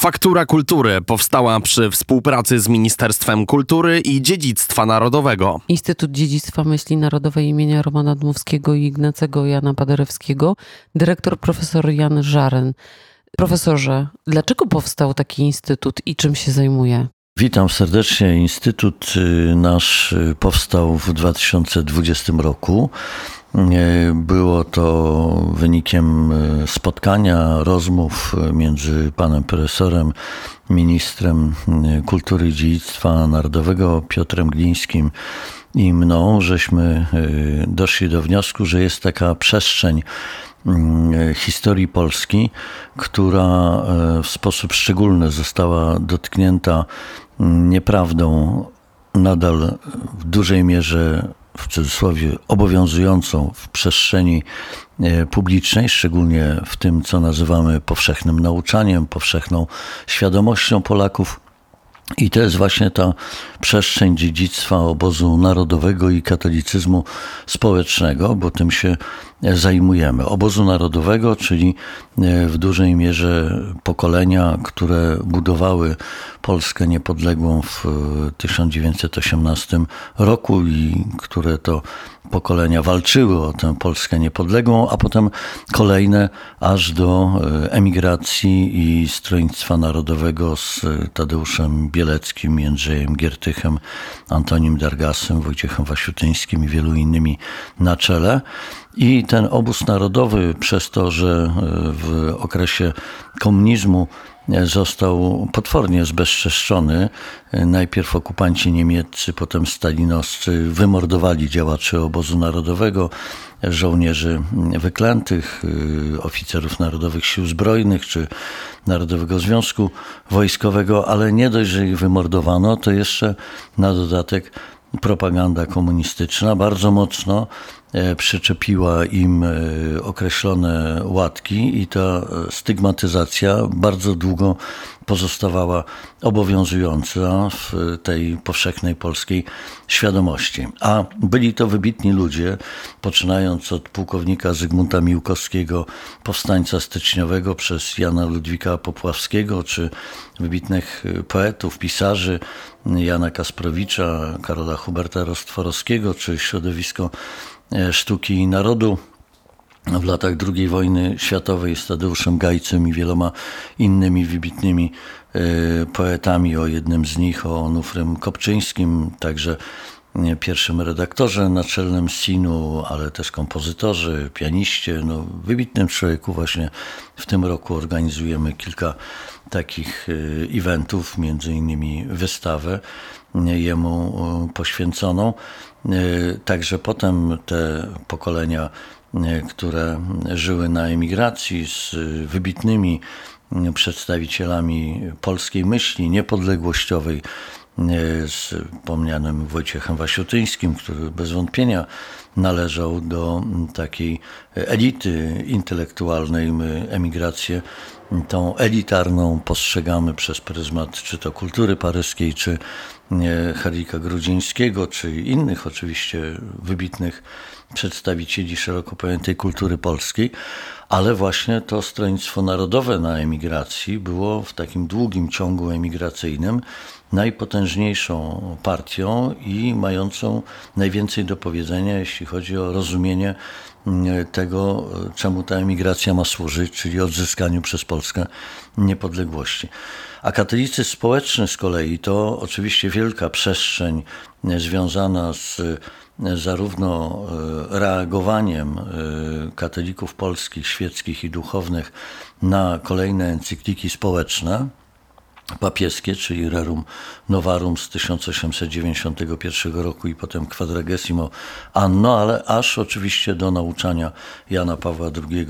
Faktura Kultury powstała przy współpracy z Ministerstwem Kultury i Dziedzictwa Narodowego. Instytut Dziedzictwa Myśli Narodowej imienia Romana Dmowskiego i Ignacego Jana Paderewskiego, dyrektor profesor Jan Żaren. Profesorze, dlaczego powstał taki instytut i czym się zajmuje? Witam serdecznie. Instytut y, nasz y, powstał w 2020 roku. Y, Było to wynikiem spotkania, rozmów między panem profesorem, ministrem kultury i dziedzictwa narodowego Piotrem Glińskim i mną, żeśmy doszli do wniosku, że jest taka przestrzeń historii Polski, która w sposób szczególny została dotknięta nieprawdą, nadal w dużej mierze, w cudzysłowie, obowiązującą w przestrzeni publicznej, szczególnie w tym, co nazywamy powszechnym nauczaniem, powszechną świadomością Polaków. I to jest właśnie ta przestrzeń dziedzictwa obozu narodowego i katolicyzmu społecznego, bo tym się zajmujemy. Obozu narodowego, czyli w dużej mierze pokolenia, które budowały Polskę niepodległą w 1918 roku i które to pokolenia walczyły o tę Polskę niepodległą, a potem kolejne aż do emigracji i Stronnictwa Narodowego z Tadeuszem Bieleckim, Jędrzejem Giertychem, Antonim Dargasem, Wojciechem Wasiutyńskim i wielu innymi na czele. I ten obóz narodowy, przez to, że w okresie komunizmu został potwornie zbezczeszczony. Najpierw okupanci niemieccy, potem stalinowscy wymordowali działaczy obozu narodowego, żołnierzy wyklętych, oficerów Narodowych Sił Zbrojnych czy Narodowego Związku Wojskowego, ale nie dość, że ich wymordowano, to jeszcze na dodatek propaganda komunistyczna bardzo mocno przyczepiła im określone łatki i ta stygmatyzacja bardzo długo pozostawała obowiązująca w tej powszechnej polskiej świadomości. A byli to wybitni ludzie, poczynając od pułkownika Zygmunta Miłkowskiego, powstańca styczniowego, przez Jana Ludwika Popławskiego, czy wybitnych poetów, pisarzy Jana Kasprowicza, Karola Huberta Rostworowskiego, czy środowisko sztuki i narodu w latach II wojny światowej z Tadeuszem Gajcem i wieloma innymi wybitnymi poetami. O jednym z nich, o Onufrym Kopczyńskim, także pierwszym redaktorze naczelnym SIN-u, ale też kompozytorze, pianiście, no, wybitnym człowieku. Właśnie w tym roku organizujemy kilka takich eventów, między innymi wystawę jemu poświęconą. Także potem te pokolenia, które żyły na emigracji z wybitnymi przedstawicielami polskiej myśli niepodległościowej, z wspomnianym Wojciechem Wasiutyńskim, który bez wątpienia należał do takiej elity intelektualnej. My emigrację tą elitarną postrzegamy przez pryzmat czy to kultury paryskiej, czy Henryka Grudzińskiego, czy innych oczywiście wybitnych przedstawicieli szeroko pojętej kultury polskiej, ale właśnie to Stronnictwo Narodowe na emigracji było w takim długim ciągu emigracyjnym najpotężniejszą partią i mającą najwięcej do powiedzenia, jeśli chodzi o rozumienie tego, czemu ta emigracja ma służyć, czyli odzyskaniu przez Polskę niepodległości. A katolicy społeczny z kolei to oczywiście wielka przestrzeń związana z zarówno reagowaniem katolików polskich, świeckich i duchownych na kolejne encykliki społeczne, papieskie, czyli Rerum Novarum z 1891 roku i potem Quadragesimo Anno, ale aż oczywiście do nauczania Jana Pawła II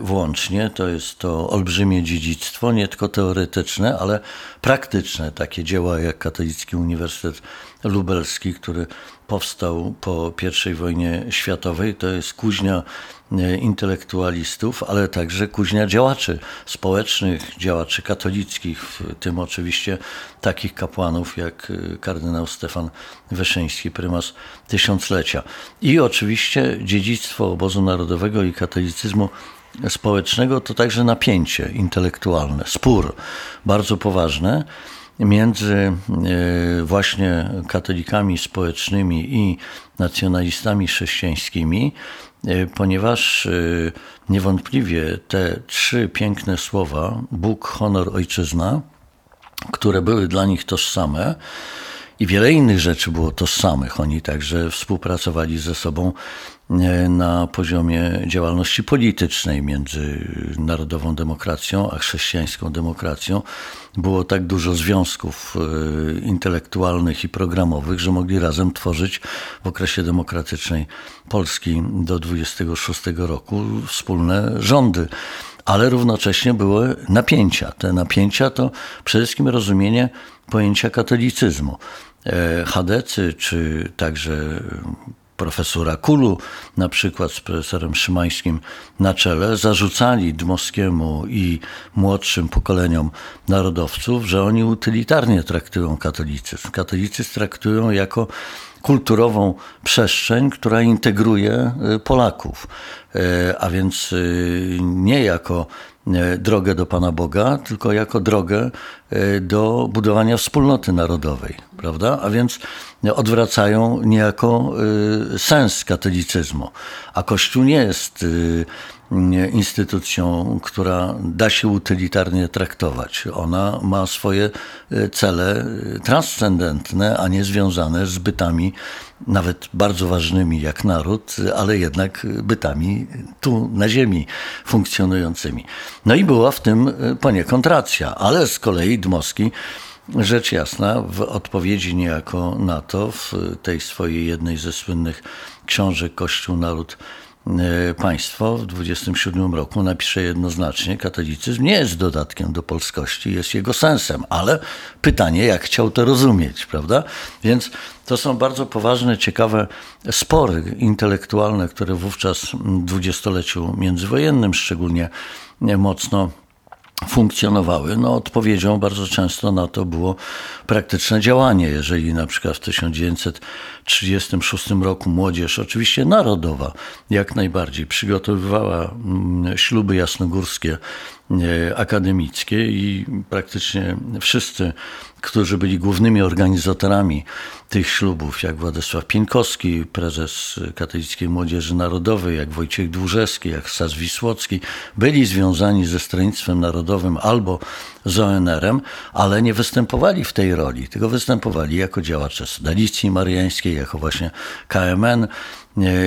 włącznie. To jest to olbrzymie dziedzictwo, nie tylko teoretyczne, ale praktyczne. Takie dzieła jak Katolicki Uniwersytet Lubelski, który powstał po I wojnie światowej. To jest kuźnia intelektualistów, ale także kuźnia działaczy społecznych, działaczy katolickich, w tym oczywiście takich kapłanów jak kardynał Stefan Wyszyński, prymas tysiąclecia. I oczywiście dziedzictwo obozu narodowego i katolicyzmu społecznego to także napięcie intelektualne, spór bardzo poważny między e, właśnie katolikami społecznymi i nacjonalistami chrześcijańskimi, e, ponieważ e, niewątpliwie te trzy piękne słowa Bóg, honor, ojczyzna, które były dla nich tożsame, i wiele innych rzeczy było tożsamych. Oni także współpracowali ze sobą na poziomie działalności politycznej między narodową demokracją a chrześcijańską demokracją. Było tak dużo związków e, intelektualnych i programowych, że mogli razem tworzyć w okresie demokratycznej Polski do 26 roku wspólne rządy ale równocześnie były napięcia. Te napięcia to przede wszystkim rozumienie pojęcia katolicyzmu. E, Hadecy, czy także profesora Kulu, na przykład z profesorem Szymańskim na czele, zarzucali Dmowskiemu i młodszym pokoleniom narodowców, że oni utylitarnie traktują katolicyzm. Katolicyzm traktują jako kulturową przestrzeń, która integruje y, Polaków, y, a więc y, nie jako drogę do Pana Boga, tylko jako drogę do budowania wspólnoty narodowej, prawda? A więc odwracają niejako sens katolicyzmu. A Kościół nie jest instytucją, która da się utylitarnie traktować. Ona ma swoje e, cele e, transcendentne, a nie związane z bytami, nawet bardzo ważnymi jak naród, ale jednak bytami tu na ziemi funkcjonującymi. No i była w tym e, poniekąd racja, ale z kolei Dmowski Rzecz jasna, w odpowiedzi niejako na to, w tej swojej jednej ze słynnych książek Kościół, Naród państwo w 27 roku napisze jednoznacznie, katolicyzm nie jest dodatkiem do polskości, jest jego sensem, ale pytanie, jak chciał to rozumieć, prawda? Więc to są bardzo poważne, ciekawe spory intelektualne, które wówczas w dwudziestoleciu międzywojennym szczególnie mocno funkcjonowały, no odpowiedzią bardzo często na to było praktyczne działanie. Jeżeli na przykład w 1936 roku młodzież, oczywiście narodowa, jak najbardziej przygotowywała mm, śluby jasnogórskie e, akademickie i praktycznie wszyscy którzy byli głównymi organizatorami tych ślubów, jak Władysław Pienkowski, prezes Katolickiej Młodzieży Narodowej, jak Wojciech Dłużewski, jak Sas Wisłocki, byli związani ze Stronnictwem Narodowym albo z ONR-em, ale nie występowali w tej roli, tylko występowali jako działacze Sodalicji Mariańskiej, jako właśnie KMN,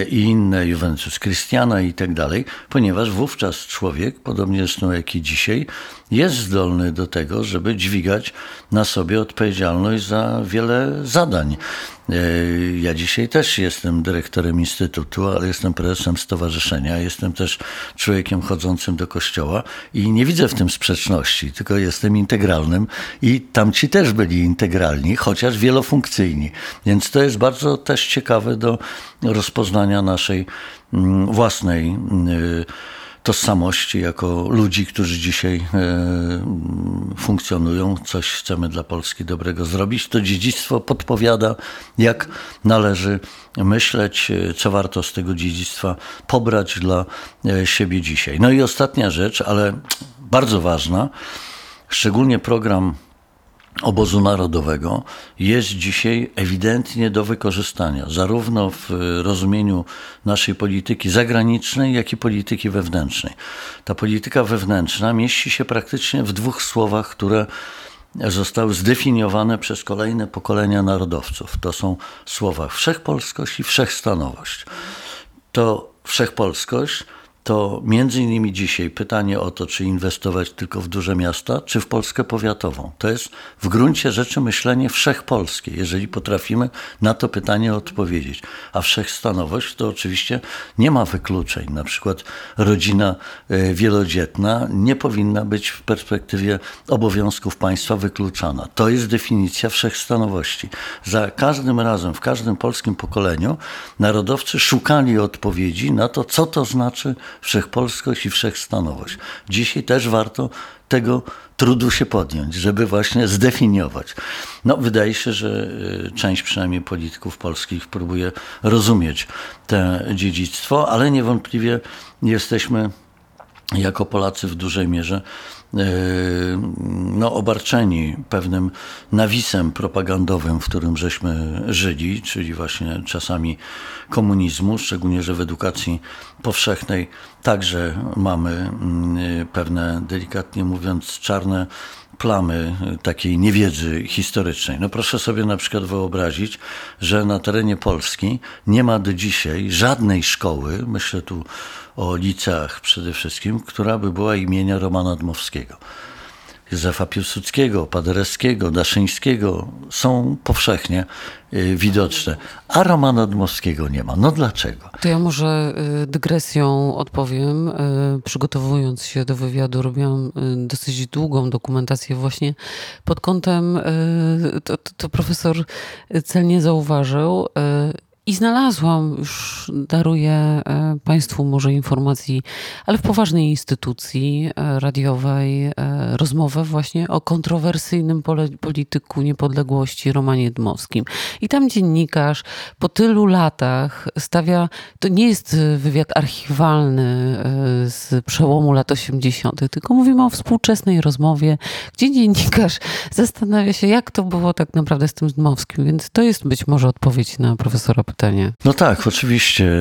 i inne, Juventus Christiana i tak dalej, ponieważ wówczas człowiek, podobnie zresztą jak i dzisiaj, jest zdolny do tego, żeby dźwigać na sobie odpowiedzialność za wiele zadań. E, ja dzisiaj też jestem dyrektorem instytutu, ale jestem prezesem stowarzyszenia, jestem też człowiekiem chodzącym do kościoła i nie widzę w tym sprzeczności, tylko jestem integralnym i tamci też byli integralni, chociaż wielofunkcyjni. Więc to jest bardzo też ciekawe do rozpoznania naszej mm, własnej mm, tożsamości jako ludzi, którzy dzisiaj e, funkcjonują, coś chcemy dla Polski dobrego zrobić. To dziedzictwo podpowiada, jak należy myśleć, e, co warto z tego dziedzictwa pobrać dla siebie dzisiaj. No i ostatnia rzecz, ale bardzo ważna, szczególnie program obozu narodowego jest dzisiaj ewidentnie do wykorzystania, zarówno w rozumieniu naszej polityki zagranicznej, jak i polityki wewnętrznej. Ta polityka wewnętrzna mieści się praktycznie w dwóch słowach, które zostały zdefiniowane przez kolejne pokolenia narodowców. To są słowa wszechpolskość i wszechstanowość. To wszechpolskość to między innymi dzisiaj pytanie o to, czy inwestować tylko w duże miasta, czy w Polskę powiatową. To jest w gruncie rzeczy myślenie wszechpolskie, jeżeli potrafimy na to pytanie odpowiedzieć. A wszechstanowość to oczywiście nie ma wykluczeń. Na przykład rodzina e, wielodzietna nie powinna być w perspektywie obowiązków państwa wykluczana. To jest definicja wszechstanowości. Za każdym razem, w każdym polskim pokoleniu narodowcy szukali odpowiedzi na to, co to znaczy wszechpolskość i wszechstanowość. Dzisiaj też warto tego trudu się podjąć, żeby właśnie zdefiniować. No, wydaje się, że y, część przynajmniej polityków polskich próbuje rozumieć to dziedzictwo, ale niewątpliwie jesteśmy jako Polacy w dużej mierze no, obarczeni pewnym nawisem propagandowym, w którym żeśmy żyli, czyli właśnie czasami komunizmu, szczególnie, że w edukacji powszechnej także mamy mm, pewne, delikatnie mówiąc, czarne plamy takiej niewiedzy historycznej. No proszę sobie na przykład wyobrazić, że na terenie Polski nie ma do dzisiaj żadnej szkoły, myślę tu o liceach przede wszystkim, która by była imienia Romana Dmowskiego. Józefa Piłsudskiego, Paderewskiego, Daszyńskiego są powszechnie y, widoczne, a Romana Dmowskiego nie ma. No dlaczego? To ja może y, dygresją odpowiem. Y, przygotowując się do wywiadu, robiłam dosyć długą dokumentację właśnie pod kątem, to, to profesor celnie zauważył, i znalazłam, już daruję e, Państwu może informacji, ale w poważnej instytucji e, radiowej e, rozmowę właśnie o kontrowersyjnym polityku niepodległości Romanie Dmowskim. I tam dziennikarz po tylu latach stawia, to nie jest wywiad archiwalny z przełomu lat 80., tylko mówimy o współczesnej rozmowie, gdzie dziennikarz zastanawia się, jak to było tak naprawdę z tym Dmowskim. Więc to jest być może odpowiedź na profesora No tak, oczywiście.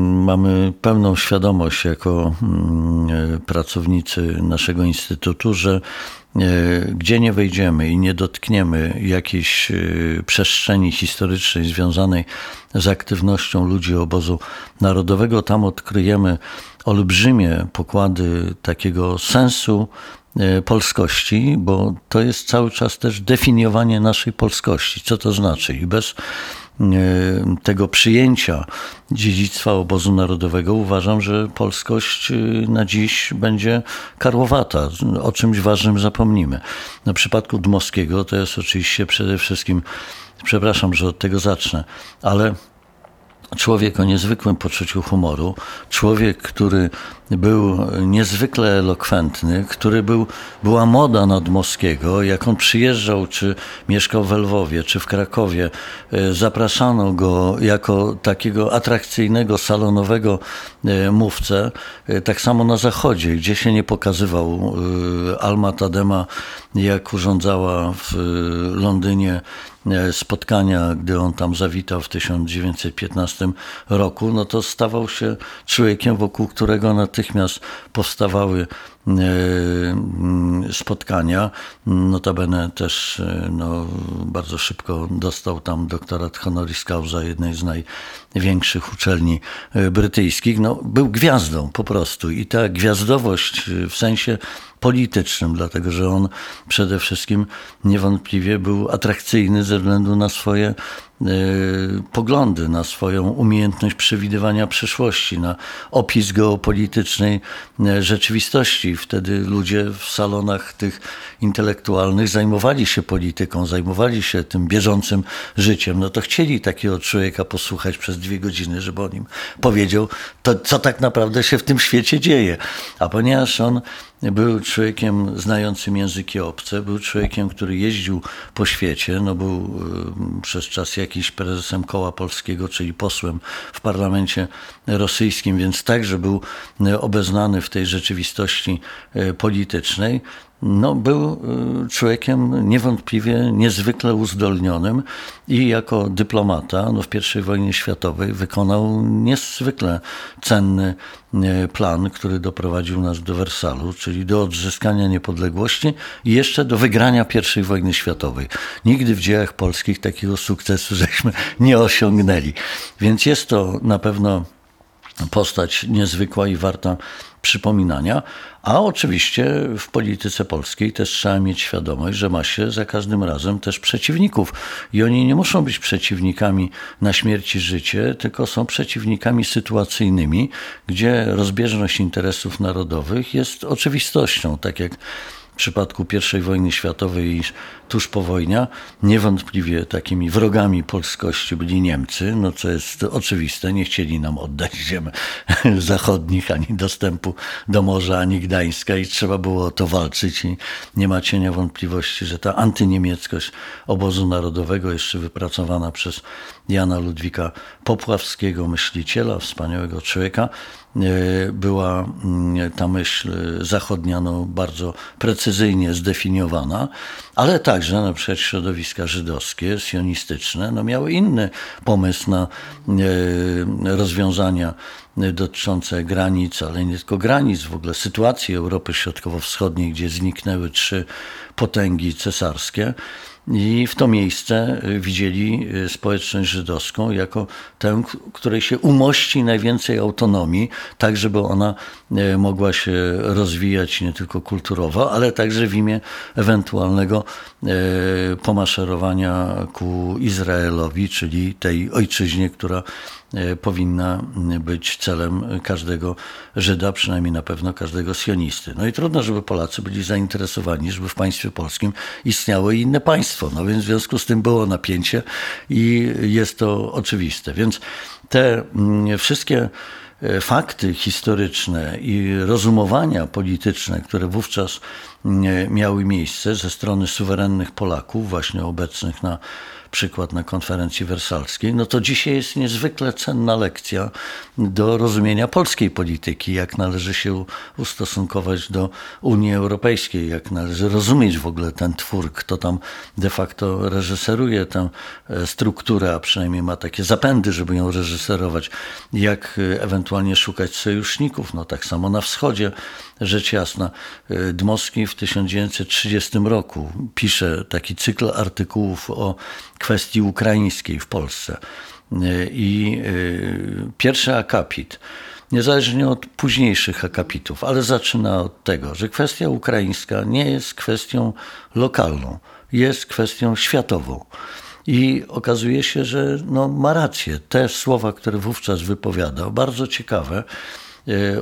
Mamy pełną świadomość jako mm, pracownicy naszego instytutu, że y, gdzie nie wejdziemy i nie dotkniemy jakiejś przestrzeni historycznej związanej z aktywnością ludzi obozu narodowego, tam odkryjemy olbrzymie pokłady takiego sensu polskości, bo to jest cały czas też definiowanie naszej polskości. Co to znaczy? I bez E, tego przyjęcia dziedzictwa obozu narodowego, uważam, że polskość e, na dziś będzie karłowata. O czymś ważnym zapomnimy. Na przypadku Dmowskiego to jest oczywiście przede wszystkim, przepraszam, że od tego zacznę, ale człowiek o niezwykłym poczuciu humoru, człowiek, który był niezwykle elokwentny, który był, była moda nadmoskiego. Jak on przyjeżdżał, czy mieszkał w Lwowie, czy w Krakowie, e, zapraszano go jako takiego atrakcyjnego, salonowego e, mówcę. E, tak samo na zachodzie, gdzie się nie pokazywał Alma Tadema, jak urządzała w Londynie spotkania, gdy on tam zawitał w 1915 roku, no to stawał się człowiekiem, wokół którego na natychmiast powstawały spotkania. Notabene też e, no, bardzo szybko dostał tam doktorat honoris causa jednej z największych uczelni e, brytyjskich. No, był gwiazdą po prostu i ta gwiazdowość w sensie politycznym, dlatego że on przede wszystkim niewątpliwie był atrakcyjny ze względu na swoje poglądy, na swoją umiejętność przewidywania przyszłości, na opis geopolitycznej y, Wtedy ludzie w salonach tych intelektualnych zajmowali się polityką, zajmowali się tym bieżącym życiem. No to chcieli takiego człowieka posłuchać przez dwie godziny, żeby on im powiedział, to, co tak naprawdę się w tym świecie dzieje. A ponieważ on był człowiekiem znającym języki obce, był człowiekiem, który jeździł po świecie, no był przez czas jakiś prezesem koła polskiego, czyli posłem w parlamencie rosyjskim, więc także był obeznany w tej rzeczywistości politycznej no, był y, człowiekiem niewątpliwie niezwykle uzdolnionym i jako dyplomata no, w I wojnie światowej wykonał niezwykle cenny y, plan, który doprowadził nas do Wersalu, czyli do odzyskania niepodległości i jeszcze do wygrania I wojny światowej. Nigdy w dziejach polskich takiego sukcesu żeśmy nie osiągnęli. Więc jest to na pewno postać niezwykła i warta przypominania, a oczywiście w polityce polskiej też trzeba mieć świadomość, że ma się za każdym razem też przeciwników. I oni nie muszą być przeciwnikami na śmierć i życie, tylko są przeciwnikami sytuacyjnymi, gdzie rozbieżność interesów narodowych jest oczywistością, tak jak w przypadku I wojny światowej i tuż po wojnie niewątpliwie takimi wrogami polskości byli Niemcy, no co jest oczywiste, nie chcieli nam oddać ziem zachodnich, ani dostępu do morza, ani Gdańska i trzeba było o to walczyć i nie ma cienia wątpliwości, że ta antyniemieckość obozu narodowego, jeszcze wypracowana przez Jana Ludwika Popławskiego, myśliciela, wspaniałego człowieka, była mm, ta myśl zachodnia no, bardzo precyzyjnie zdefiniowana, ale także na przykład środowiska żydowskie, sionistyczne, no, miały inny pomysł na rozwiązania dotyczące granic, ale nie tylko granic, w ogóle sytuacji Europy Środkowo-Wschodniej, gdzie zniknęły trzy potęgi cesarskie. I w to miejsce y, widzieli y, społeczność żydowską jako tę, której się umości najwięcej autonomii, tak żeby ona y, mogła się rozwijać nie tylko kulturowo, ale także w imię ewentualnego pomaszerowania ku Izraelowi, czyli tej ojczyźnie, która powinna być celem każdego Żyda, przynajmniej na pewno każdego sionisty. No i trudno, żeby Polacy byli zainteresowani, żeby w państwie polskim istniało inne państwo. No więc w związku z tym było napięcie i jest to oczywiste. Więc te mm, wszystkie e, fakty historyczne i rozumowania polityczne, które wówczas mm, miały miejsce ze strony suwerennych Polaków, właśnie obecnych na przykład na konferencji wersalskiej, no to dzisiaj jest niezwykle cenna lekcja do rozumienia polskiej polityki, jak należy się ustosunkować do Unii Europejskiej, jak należy rozumieć w ogóle ten twór, kto tam de facto reżyseruje tę e, strukturę, a przynajmniej ma takie zapędy, żeby ją reżyserować, jak e, ewentualnie szukać sojuszników, no tak samo na wschodzie, rzecz jasna. E, Dmowski w 1930 roku pisze taki cykl artykułów o kwestii ukraińskiej w Polsce. I y, pierwszy akapit, niezależnie od późniejszych akapitów, ale zaczyna od tego, że kwestia ukraińska nie jest kwestią lokalną, jest kwestią światową. I okazuje się, że no, ma rację. Te słowa, które wówczas wypowiadał, bardzo ciekawe, E,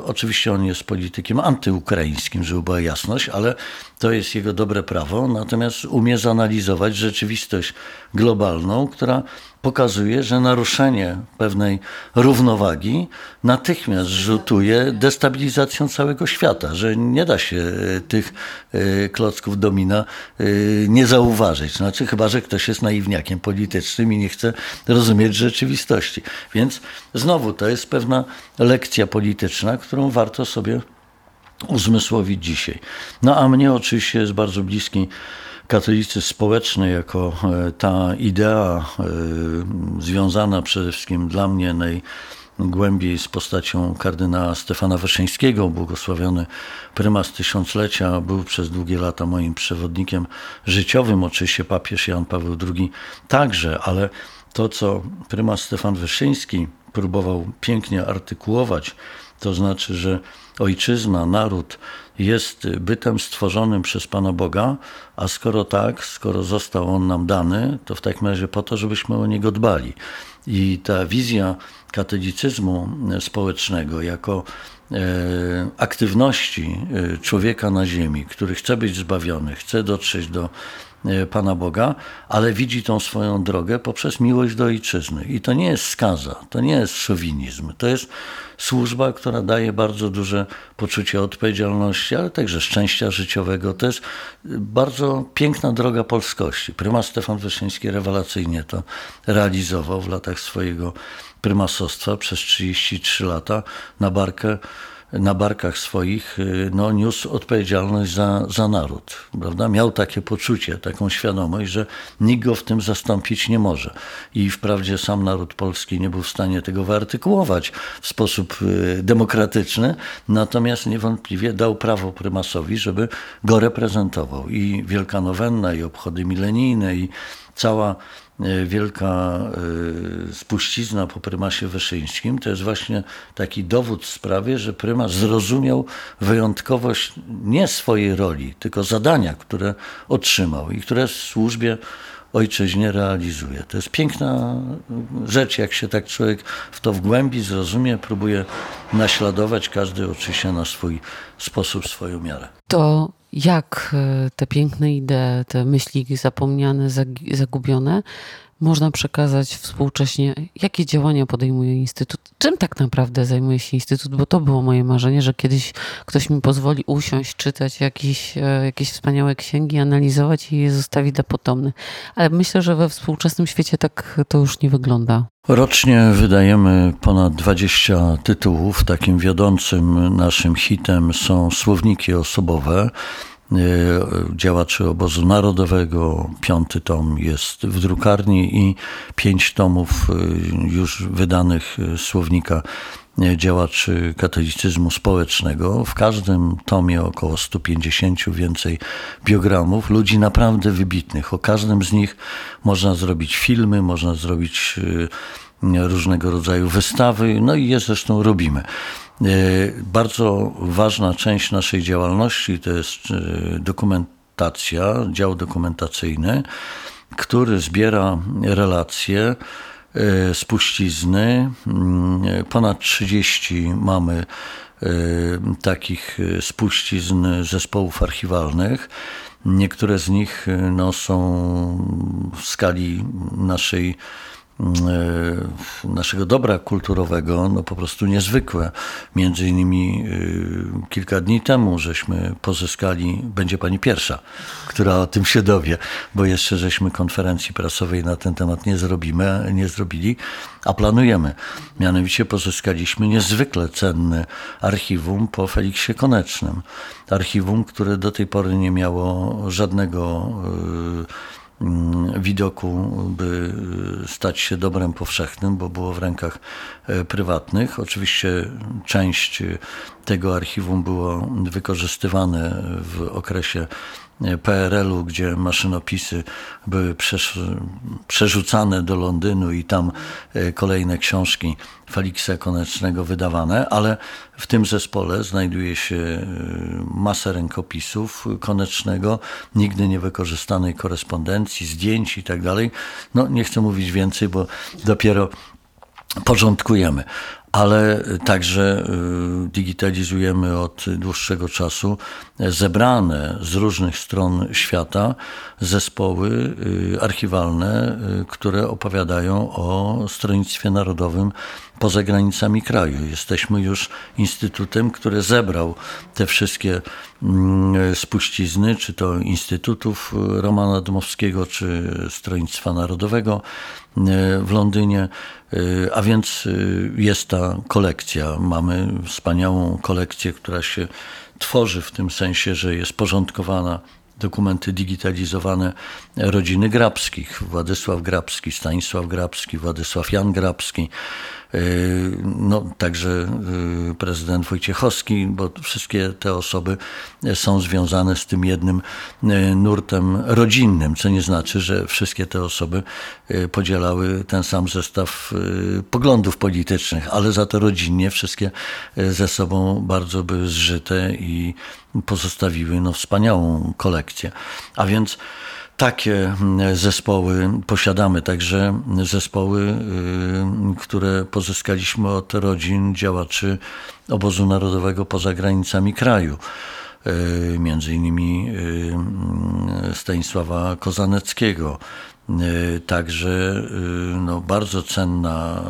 oczywiście on jest politykiem antyukraińskim, żeby była jasność, ale to jest jego dobre prawo. Natomiast umie zanalizować rzeczywistość globalną, która pokazuje, że naruszenie pewnej równowagi natychmiast rzutuje destabilizacją całego świata, że nie da się e, tych e, klocków domina e, nie zauważyć. Znaczy, chyba, że ktoś jest naiwniakiem politycznym i nie chce rozumieć rzeczywistości. Więc znowu to jest pewna lekcja polityczna, którą warto sobie uzmysłowić dzisiaj. No a mnie oczywiście jest bardzo bliski katolicyzm społeczny jako e, ta idea e, związana przede wszystkim dla mnie najgłębiej z postacią kardynała Stefana Wyszyńskiego, błogosławiony prymas tysiąclecia, był przez długie lata moim przewodnikiem życiowym, oczywiście papież Jan Paweł II także, ale to, co prymas Stefan Wyszyński próbował pięknie artykułować, to znaczy, że ojczyzna, naród jest bytem stworzonym przez Pana Boga, a skoro tak, skoro został on nam dany, to w takim razie po to, żebyśmy o niego dbali. I ta wizja katolicyzmu społecznego jako e, aktywności e, człowieka na ziemi, który chce być zbawiony, chce dotrzeć do Pana Boga, ale widzi tą swoją drogę poprzez miłość do ojczyzny. I to nie jest skaza, to nie jest szowinizm, to jest służba, która daje bardzo duże poczucie odpowiedzialności, ale także szczęścia życiowego. To jest bardzo piękna droga polskości. Prymas Stefan Wyszyński rewelacyjnie to realizował w latach swojego prymasostwa przez 33 lata na barkę na barkach swoich y, no, niósł odpowiedzialność za, za naród. Prawda? Miał takie poczucie, taką świadomość, że nikt go w tym zastąpić nie może. I wprawdzie sam naród polski nie był w stanie tego wyartykułować w sposób y, demokratyczny, natomiast niewątpliwie dał prawo prymasowi, żeby go reprezentował. I Wielka Nowenna, i obchody milenijne, i cała wielka e, spuścizna po prymasie Wyszyńskim, to jest właśnie taki dowód w sprawie, że prymas zrozumiał wyjątkowość nie swojej roli, tylko zadania, które otrzymał i które w służbie ojczyźnie realizuje. To jest piękna rzecz, jak się tak człowiek w to wgłębi, zrozumie, próbuje naśladować, każdy oczywiście na swój sposób, swoją miarę. To jak e, te piękne idee, te myśli zapomniane, zagubione można przekazać współcześnie? Jakie działania podejmuje Instytut? Czym tak naprawdę zajmuje się Instytut? Bo to było moje marzenie, że kiedyś ktoś mi pozwoli usiąść, czytać jakieś, e, jakieś wspaniałe księgi, analizować i je zostawić dla potomnych. Ale myślę, że we współczesnym świecie tak to już nie wygląda. Rocznie wydajemy ponad 20 tytułów. Takim wiodącym naszym hitem są słowniki osobowe. E, działaczy obozu narodowego. Piąty tom jest w drukarni i pięć tomów e, już wydanych e, słownika działaczy katolicyzmu społecznego. W każdym tomie około 150 więcej biogramów ludzi naprawdę wybitnych. O każdym z nich można zrobić filmy, można zrobić różnego rodzaju wystawy, no i je zresztą robimy. E, bardzo ważna część naszej działalności to jest e, dokumentacja, dział dokumentacyjny, który zbiera relacje, e, spuścizny. Mm, ponad 30 mamy takich spuścizn zespołów archiwalnych. Niektóre z nich no, są w skali naszej naszego dobra kulturowego, no po prostu niezwykłe. Między innymi e, kilka dni temu żeśmy pozyskali, będzie pani pierwsza, która o tym się dowie, bo jeszcze żeśmy konferencji prasowej na ten temat nie zrobimy, nie zrobili, a planujemy. Mianowicie pozyskaliśmy niezwykle cenne archiwum po Feliksie Konecznym. Archiwum, które do tej pory nie miało żadnego Mm, widoku, by stać się dobrem powszechnym, bo było w rękach e, prywatnych. Oczywiście część tego archiwum było wykorzystywane w okresie PRL-u, gdzie maszynopisy były przerzucane do Londynu i tam e, kolejne książki Feliksa Konecznego wydawane, ale w tym zespole znajduje się e, masa rękopisów Konecznego, nigdy niewykorzystanej korespondencji, zdjęć i tak dalej. No nie chcę mówić więcej, bo dopiero porządkujemy ale także y, digitalizujemy od dłuższego czasu zebrane z różnych stron świata zespoły y, archiwalne, y, które opowiadają o stronnictwie narodowym poza granicami kraju. Jesteśmy już instytutem, który zebrał te wszystkie mm, spuścizny, czy to Instytutów Romana Dmowskiego, czy Stronnictwa Narodowego w Londynie, a więc jest ta kolekcja. Mamy wspaniałą kolekcję, która się tworzy w tym sensie, że jest porządkowana dokumenty digitalizowane rodziny Grabskich. Władysław Grabski, Stanisław Grabski, Władysław Jan Grabski, no, także yy, prezydent Wojciechowski, bo wszystkie te osoby są związane z tym jednym yy, nurtem rodzinnym, co nie znaczy, że wszystkie te osoby podzielały ten sam zestaw poglądów politycznych, ale za to rodzinnie wszystkie ze sobą bardzo by zżyte i pozostawiły no, wspaniałą kolekcję. A więc takie mm, zespoły posiadamy, także zespoły, y, które pozyskaliśmy od rodzin działaczy obozu narodowego poza granicami kraju. Y, między innymi y, Stanisława Kozaneckiego, także y, no, bardzo cenna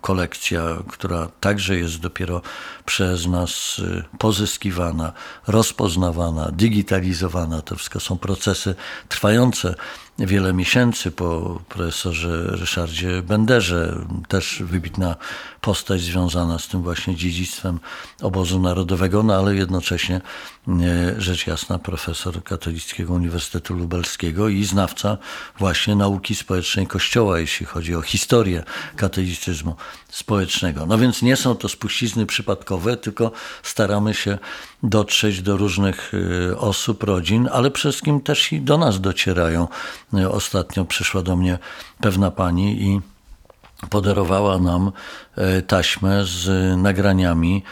kolekcja, która także jest dopiero przez nas pozyskiwana, rozpoznawana, digitalizowana. To wszystko są procesy trwające wiele miesięcy po profesorze Ryszardzie Benderze, też wybitna postać związana z tym właśnie dziedzictwem obozu narodowego, no ale jednocześnie rzecz jasna profesor Katolickiego Uniwersytetu Lubelskiego i znawca właśnie nauki społecznej Kościoła, jeśli chodzi o historię katolicyzmu społecznego. No więc nie są to spuścizny przypadkowe, tylko staramy się dotrzeć do różnych y, osób, rodzin, ale przede wszystkim też i do nas docierają. Y, ostatnio przyszła do mnie pewna pani i podarowała nam y, taśmę z nagraniami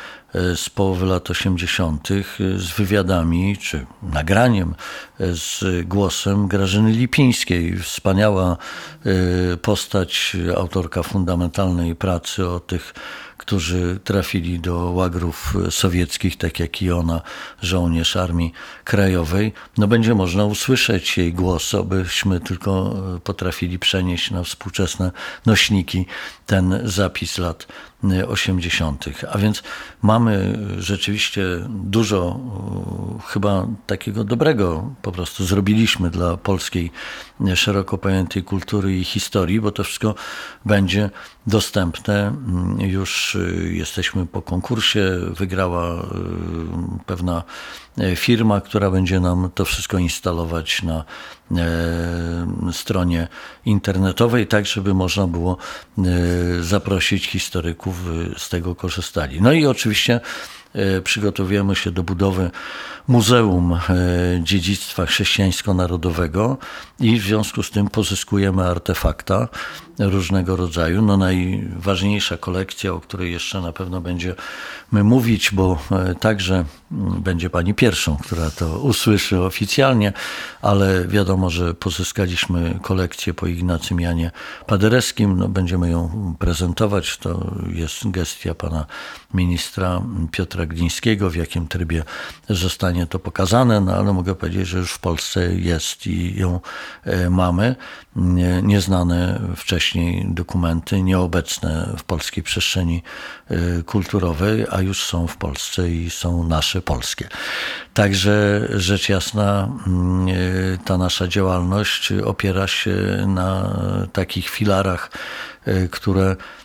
z połowy lat 80., z wywiadami czy nagraniem z głosem Grażyny Lipińskiej. Wspaniała postać, autorka fundamentalnej pracy o tych którzy trafili do łagrów sowieckich, tak jak i ona, żołnierz Armii Krajowej, no będzie można usłyszeć jej głos, abyśmy tylko potrafili przenieść na współczesne nośniki ten zapis lat 80. A więc mamy rzeczywiście dużo chyba takiego dobrego po prostu zrobiliśmy dla polskiej szeroko pojętej kultury i historii, bo to wszystko będzie dostępne. Już jesteśmy po konkursie, wygrała pewna firma, która będzie nam to wszystko instalować na stronie internetowej, tak żeby można było zaprosić historyków z tego korzystali. No i oczywiście e, przygotowujemy się do budowy Muzeum e, Dziedzictwa Chrześcijańsko-Narodowego i w związku z tym pozyskujemy artefakta różnego rodzaju. No najważniejsza kolekcja, o której jeszcze na pewno będziemy mówić, bo e, także będzie pani pierwszą, która to usłyszy oficjalnie, ale wiadomo, że pozyskaliśmy kolekcję po Ignacym Janie Paderewskim. No, będziemy ją prezentować. To jest gestia pana ministra Piotra Glińskiego, w jakim trybie zostanie to pokazane, no ale mogę powiedzieć, że już w Polsce jest i ją e, mamy. Nieznane wcześniej dokumenty, nieobecne w polskiej przestrzeni e, kulturowej, a już są w Polsce i są nasze polskie. Także rzecz jasna, mm, e, ta nasza działalność opiera się na takich filarach, które Mm,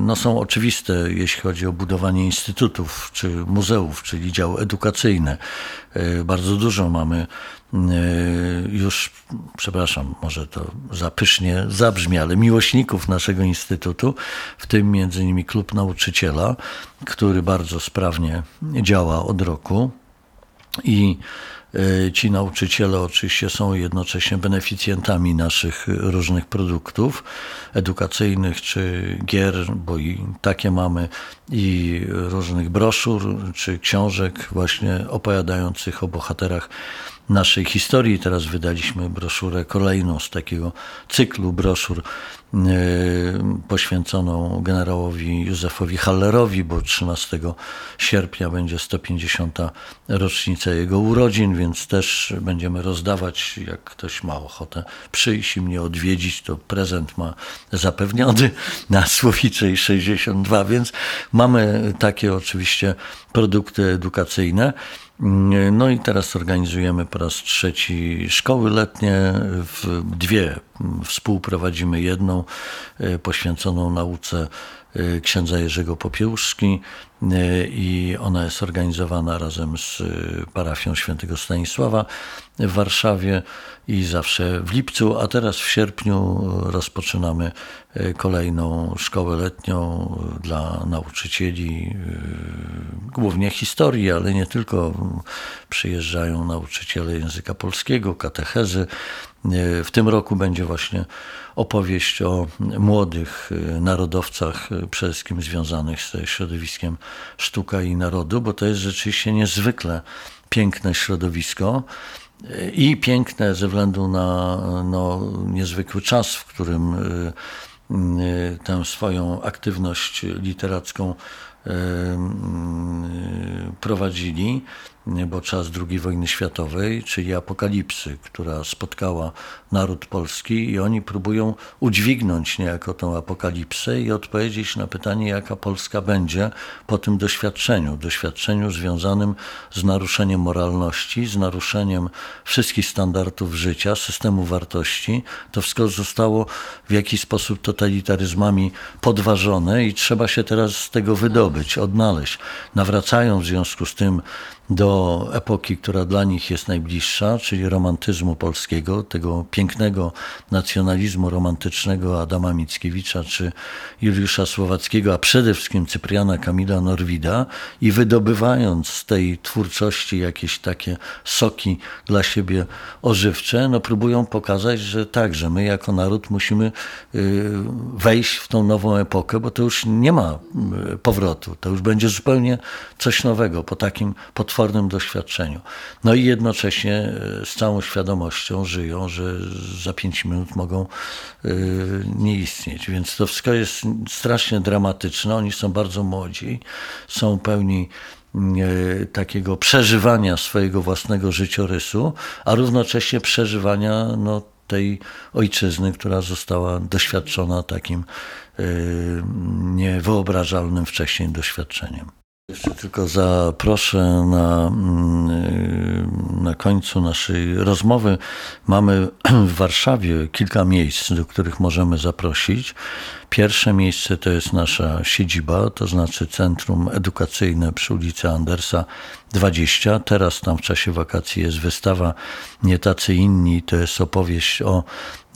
no są oczywiste, jeśli chodzi o budowanie instytutów czy muzeów, czyli dział edukacyjny. E, bardzo dużo mamy e, już, przepraszam, może to zapysznie zabrzmi, ale miłośników naszego instytutu, w tym między innymi klub nauczyciela, który bardzo sprawnie działa od roku i ci nauczyciele oczywiście są jednocześnie beneficjentami naszych różnych produktów edukacyjnych czy gier, bo i takie mamy, i różnych broszur czy książek właśnie opowiadających o bohaterach naszej historii. Teraz wydaliśmy broszurę kolejną z takiego cyklu broszur e, poświęconą generałowi Józefowi Hallerowi, bo 13 sierpnia będzie 150. rocznica jego urodzin, więc też będziemy rozdawać, jak ktoś ma ochotę przyjść i mnie odwiedzić, to prezent ma zapewniony na Słowiczej 62, więc mamy takie oczywiście produkty edukacyjne. No i teraz organizujemy po raz trzeci szkoły letnie. W dwie współprowadzimy jedną e, poświęconą nauce e, księdza Jerzego Popiełuszki i ona jest organizowana razem z parafią świętego Stanisława w Warszawie i zawsze w lipcu, a teraz w sierpniu rozpoczynamy kolejną szkołę letnią dla nauczycieli, głównie historii, ale nie tylko. Przyjeżdżają nauczyciele języka polskiego, katechezy, w tym roku będzie właśnie opowieść o młodych narodowcach, przede wszystkim związanych ze środowiskiem sztuka i narodu, bo to jest rzeczywiście niezwykle piękne środowisko. I piękne ze względu na no, niezwykły czas, w którym y, y, tę swoją aktywność literacką y, prowadzili bo czas II wojny światowej, czyli apokalipsy, która spotkała naród polski i oni próbują udźwignąć niejako tą apokalipsę i odpowiedzieć na pytanie, jaka Polska będzie po tym doświadczeniu, doświadczeniu związanym z naruszeniem moralności, z naruszeniem wszystkich standardów życia, systemu wartości. To wszystko zostało w jakiś sposób totalitaryzmami podważone i trzeba się teraz z tego wydobyć, odnaleźć. Nawracają w związku z tym do epoki, która dla nich jest najbliższa, czyli romantyzmu polskiego, tego pięknego nacjonalizmu romantycznego Adama Mickiewicza czy Juliusza Słowackiego, a przede wszystkim Cypriana Kamila Norwida. I wydobywając z tej twórczości jakieś takie soki dla siebie ożywcze, no próbują pokazać, że tak, że my jako naród musimy y, wejść w tą nową epokę, bo to już nie ma y, powrotu, to już będzie zupełnie coś nowego. Po takim, pod potwornym doświadczeniu. No i jednocześnie e, z całą świadomością żyją, że za pięć minut mogą e, nie istnieć. Więc to wszystko jest strasznie dramatyczne. Oni są bardzo młodzi, są pełni e, takiego przeżywania swojego własnego życiorysu, a równocześnie przeżywania no, tej ojczyzny, która została doświadczona takim niewyobrażalnym wcześniej doświadczeniem. Jeszcze tylko zaproszę na, mm, na końcu naszej rozmowy. Mamy w Warszawie kilka miejsc, do których możemy zaprosić. Pierwsze miejsce to jest nasza siedziba, to znaczy Centrum Edukacyjne przy ulicy Andersa 20. Teraz tam w czasie wakacji jest wystawa Nie tacy inni. To jest opowieść o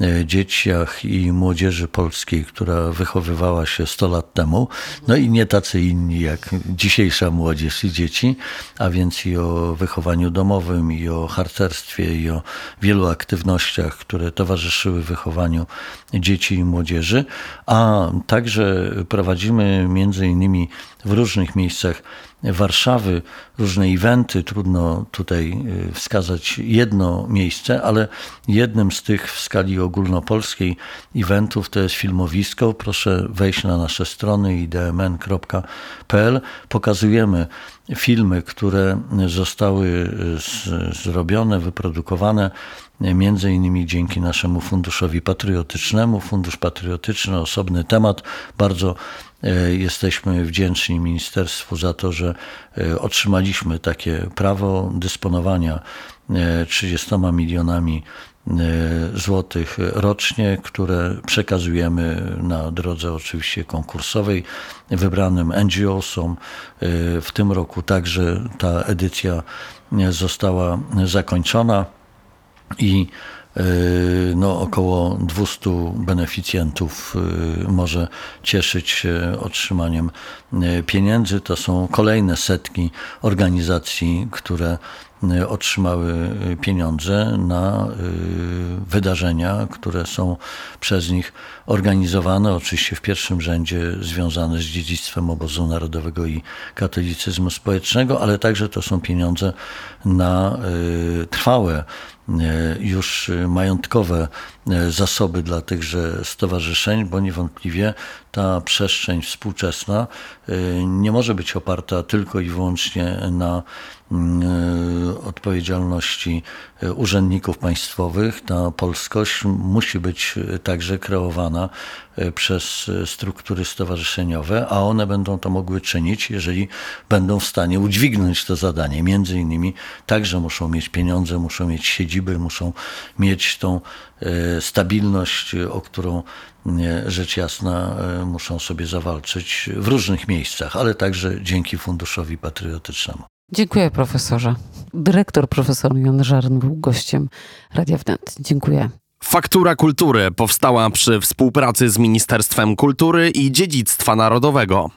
e, dzieciach i młodzieży polskiej, która wychowywała się 100 lat temu. No i nie tacy inni jak dzisiejsza młodzież i dzieci, a więc i o wychowaniu domowym, i o harcerstwie, i o wielu aktywnościach, które towarzyszyły wychowaniu dzieci i młodzieży. A także prowadzimy między innymi w różnych miejscach Warszawy, różne eventy. Trudno tutaj y, wskazać jedno miejsce, ale jednym z tych w skali ogólnopolskiej eventów to jest filmowisko. Proszę wejść na nasze strony idmn.pl. Pokazujemy filmy, które zostały zrobione, wyprodukowane między innymi dzięki naszemu Funduszowi Patriotycznemu. Fundusz Patriotyczny, osobny temat. Bardzo e, jesteśmy wdzięczni ministerstwu za to, że e, otrzymaliśmy takie prawo dysponowania 30 e, milionami złotych rocznie, które przekazujemy na drodze oczywiście konkursowej wybranym NGO-som. W tym roku także ta edycja została zakończona i e, no, około 200 beneficjentów e, może cieszyć się otrzymaniem e, pieniędzy. To są kolejne setki organizacji, które otrzymały pieniądze na wydarzenia, które są przez nich organizowane, oczywiście w pierwszym rzędzie związane z dziedzictwem obozu narodowego i katolicyzmu społecznego, ale także to są pieniądze na trwałe już majątkowe zasoby dla tychże stowarzyszeń, bo niewątpliwie ta przestrzeń współczesna e, nie może być oparta tylko i wyłącznie na mm, odpowiedzialności urzędników państwowych. Ta polskość musi być także kreowana przez struktury stowarzyszeniowe, a one będą to mogły czynić, jeżeli będą w stanie udźwignąć to zadanie. Między innymi także muszą mieć pieniądze, muszą mieć siedziby, muszą mieć tą e, stabilność, o którą rzecz jasna e, muszą sobie zawalczyć w różnych miejscach, ale także dzięki Funduszowi Patriotycznemu. Dziękuję profesorze. Dyrektor profesor Jan Żarn był gościem Radia Wnet. Dziękuję. Faktura Kultury powstała przy współpracy z Ministerstwem Kultury i Dziedzictwa Narodowego.